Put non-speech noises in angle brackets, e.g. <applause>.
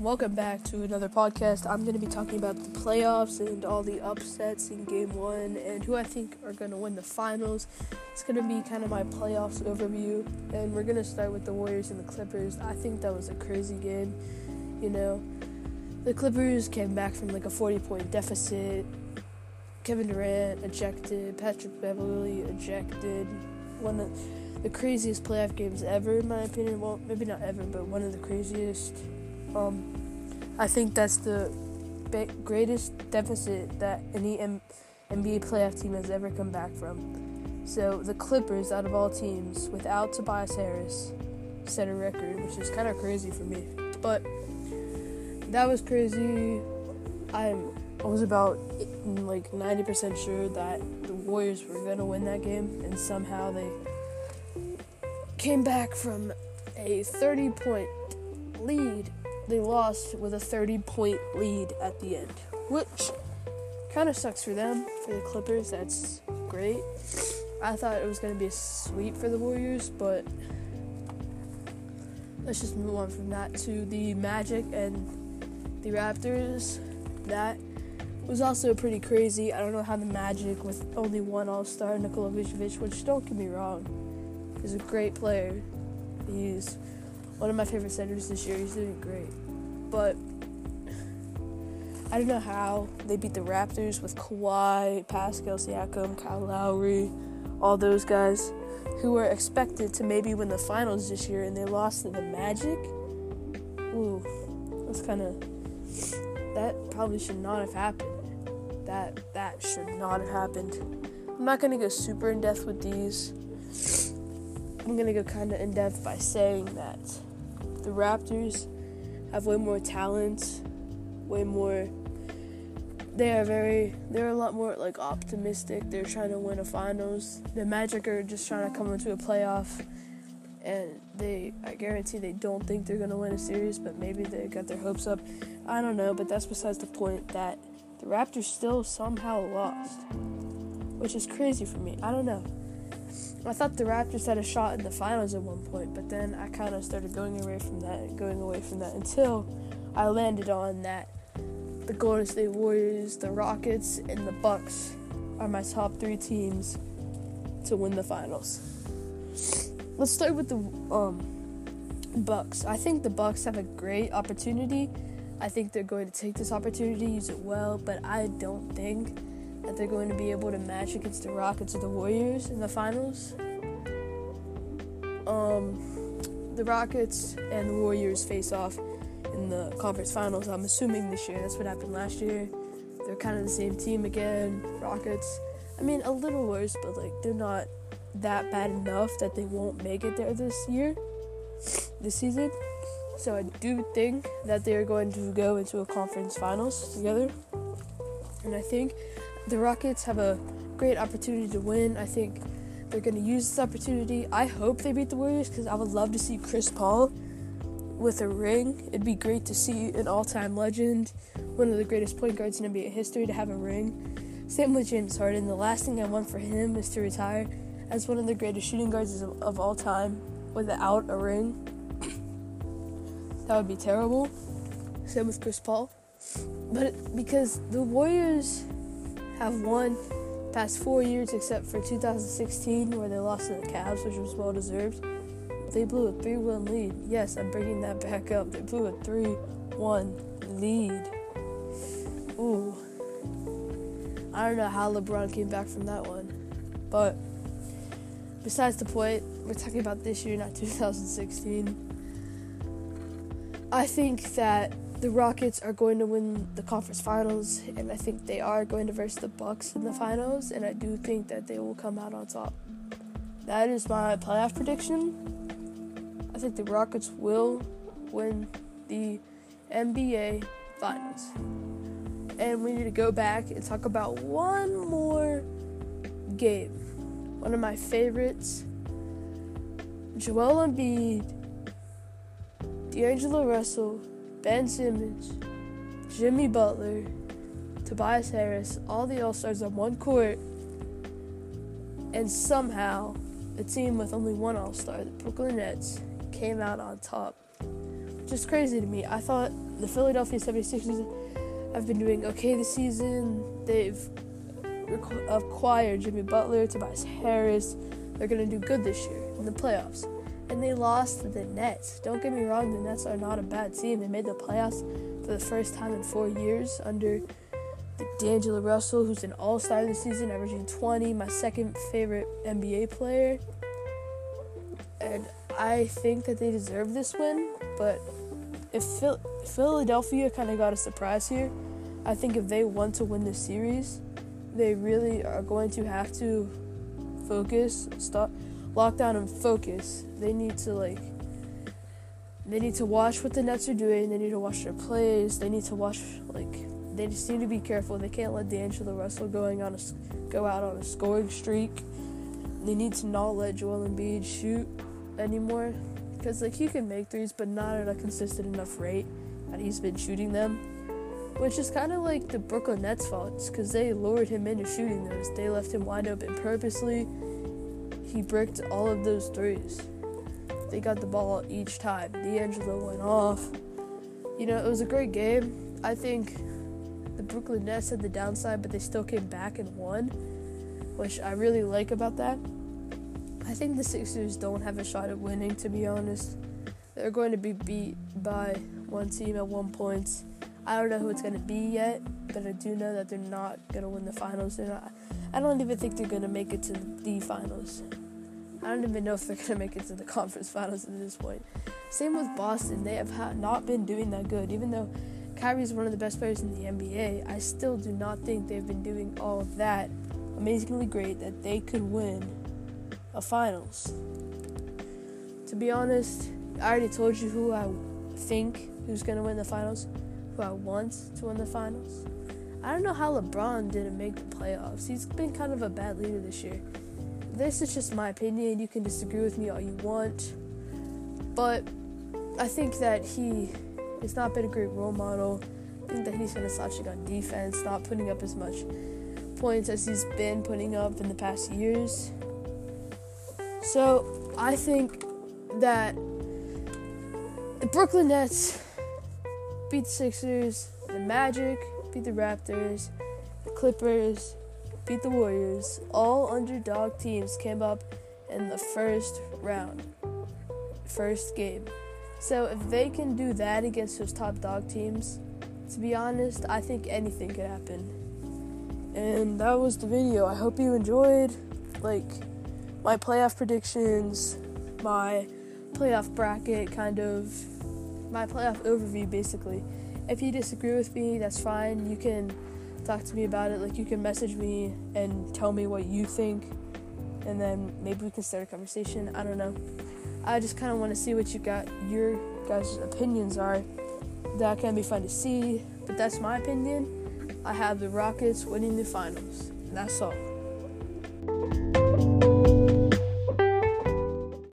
Welcome back to another podcast. I'm going to be talking about the playoffs and all the upsets in game one and who I think are going to win the finals. It's going to be kind of my playoffs overview, and we're going to start with the Warriors and the Clippers. I think that was a crazy game. You know, the Clippers came back from like a 40 point deficit. Kevin Durant ejected, Patrick Beverley ejected. One of the craziest playoff games ever, in my opinion. Well, maybe not ever, but one of the craziest. Um, I think that's the greatest deficit that any M- NBA playoff team has ever come back from. So the Clippers, out of all teams, without Tobias Harris, set a record, which is kind of crazy for me. But that was crazy. I'm I was about like 90% sure that the Warriors were gonna win that game, and somehow they came back from a 30 point lead. They lost with a 30 point lead at the end, which kind of sucks for them. For the Clippers, that's great. I thought it was going to be a sweep for the Warriors, but let's just move on from that to the Magic and the Raptors. That was also pretty crazy. I don't know how the Magic, with only one All Star, Nikola Vucevic, which don't get me wrong, He's a great player. He's one of my favorite centers this year. He's doing great. But I don't know how they beat the Raptors with Kawhi, Pascal Siakam, Kyle Lowry, all those guys who were expected to maybe win the finals this year and they lost to the Magic. Ooh, that's kind of that probably should not have happened. That that should not have happened. I'm not gonna go super in depth with these I'm gonna go kind of in depth by saying that the Raptors have way more talent, way more. They are very. They're a lot more like optimistic. They're trying to win a finals. The Magic are just trying to come into a playoff, and they. I guarantee they don't think they're gonna win a series, but maybe they got their hopes up. I don't know, but that's besides the point. That the Raptors still somehow lost, which is crazy for me. I don't know. I thought the Raptors had a shot in the finals at one point, but then I kind of started going away from that, going away from that until I landed on that the Golden State Warriors, the Rockets, and the Bucks are my top three teams to win the finals. Let's start with the um, Bucks. I think the Bucks have a great opportunity. I think they're going to take this opportunity, use it well, but I don't think that they're going to be able to match against the Rockets or the Warriors in the finals. Um, the Rockets and the Warriors face off in the conference finals. I'm assuming this year. That's what happened last year. They're kind of the same team again. Rockets. I mean, a little worse, but like they're not that bad enough that they won't make it there this year, this season. So I do think that they're going to go into a conference finals together. And I think the Rockets have a great opportunity to win. I think they're going to use this opportunity. I hope they beat the Warriors because I would love to see Chris Paul with a ring. It'd be great to see an all time legend, one of the greatest point guards in NBA history, to have a ring. Same with James Harden. The last thing I want for him is to retire as one of the greatest shooting guards of, of all time without a ring. that would be terrible. Same with Chris Paul. But because the Warriors have won past four years except for 2016 where they lost to the Cavs, which was well deserved. They blew a 3 1 lead. Yes, I'm bringing that back up. They blew a 3 1 lead. Ooh. I don't know how LeBron came back from that one. But besides the point, we're talking about this year, not 2016. I think that the Rockets are going to win the conference finals, and I think they are going to verse the Bucks in the finals, and I do think that they will come out on top. That is my playoff prediction. I think the Rockets will win the NBA finals. And we need to go back and talk about one more game. One of my favorites. Joel Embiid, D'Angelo Russell, Ben Simmons, Jimmy Butler, Tobias Harris, all the All Stars on one court, and somehow the team with only one All Star, the Brooklyn Nets, came out on top. just crazy to me. I thought the Philadelphia 76ers have been doing okay this season. They've acquired Jimmy Butler, Tobias Harris. They're going to do good this year in the playoffs. And they lost to the Nets. Don't get me wrong, the Nets are not a bad team. They made the playoffs for the first time in four years under D'Angelo Russell, who's an all star this season, averaging 20, my second favorite NBA player. And I think that they deserve this win, but if Phil- Philadelphia kind of got a surprise here, I think if they want to win this series, they really are going to have to focus, stop, lock down and focus. They need to like they need to watch what the Nets are doing. They need to watch their plays. They need to watch like they just need to be careful. They can't let D'Angelo Russell going on a go out on a scoring streak. They need to not let Joel Embiid shoot anymore because like he can make threes, but not at a consistent enough rate that he's been shooting them. Which is kind of like the Brooklyn Nets' fault because they lured him into shooting those. They left him wide open purposely. He bricked all of those threes. They got the ball each time. D'Angelo went off. You know, it was a great game. I think the Brooklyn Nets had the downside, but they still came back and won, which I really like about that. I think the Sixers don't have a shot at winning, to be honest. They're going to be beat by one team at one point. I don't know who it's going to be yet, but I do know that they're not going to win the finals. They're not, I don't even think they're going to make it to the finals. I don't even know if they're to make it to the <laughs> conference finals at this point. Same with Boston. They have not been doing that good. Even though Kyrie is one of the best players in the NBA, I still do not think they've been doing all that amazingly great that they could win a finals. To be honest, I already told you who I think who's to win the finals, who I want to win the finals. I don't know how LeBron didn't make the playoffs. He's been kind of a bad leader this year. This is just my opinion. You can disagree with me all you want. But I think that he has not been a great role model. I think that he's going to start on defense, not putting up as much points as he's been putting up in the past years. So I think that the Brooklyn Nets beat the Sixers, the Magic beat the Raptors, the Clippers beat the Warriors. All underdog teams came up in the first round, first game. So if they can do that against those top dog teams, to be honest, I think anything could happen. And that was the video. I hope you enjoyed like my playoff predictions, my playoff bracket kind of my playoff overview basically. If you disagree with me, that's fine. You can talk to me about it. Like you can message me and tell me what you think and then maybe we can start a conversation. I don't know. I just kind of want to see what you got, your guys' opinions are. That can be fun to see, but that's my opinion. I have the Rockets winning the finals. That's all.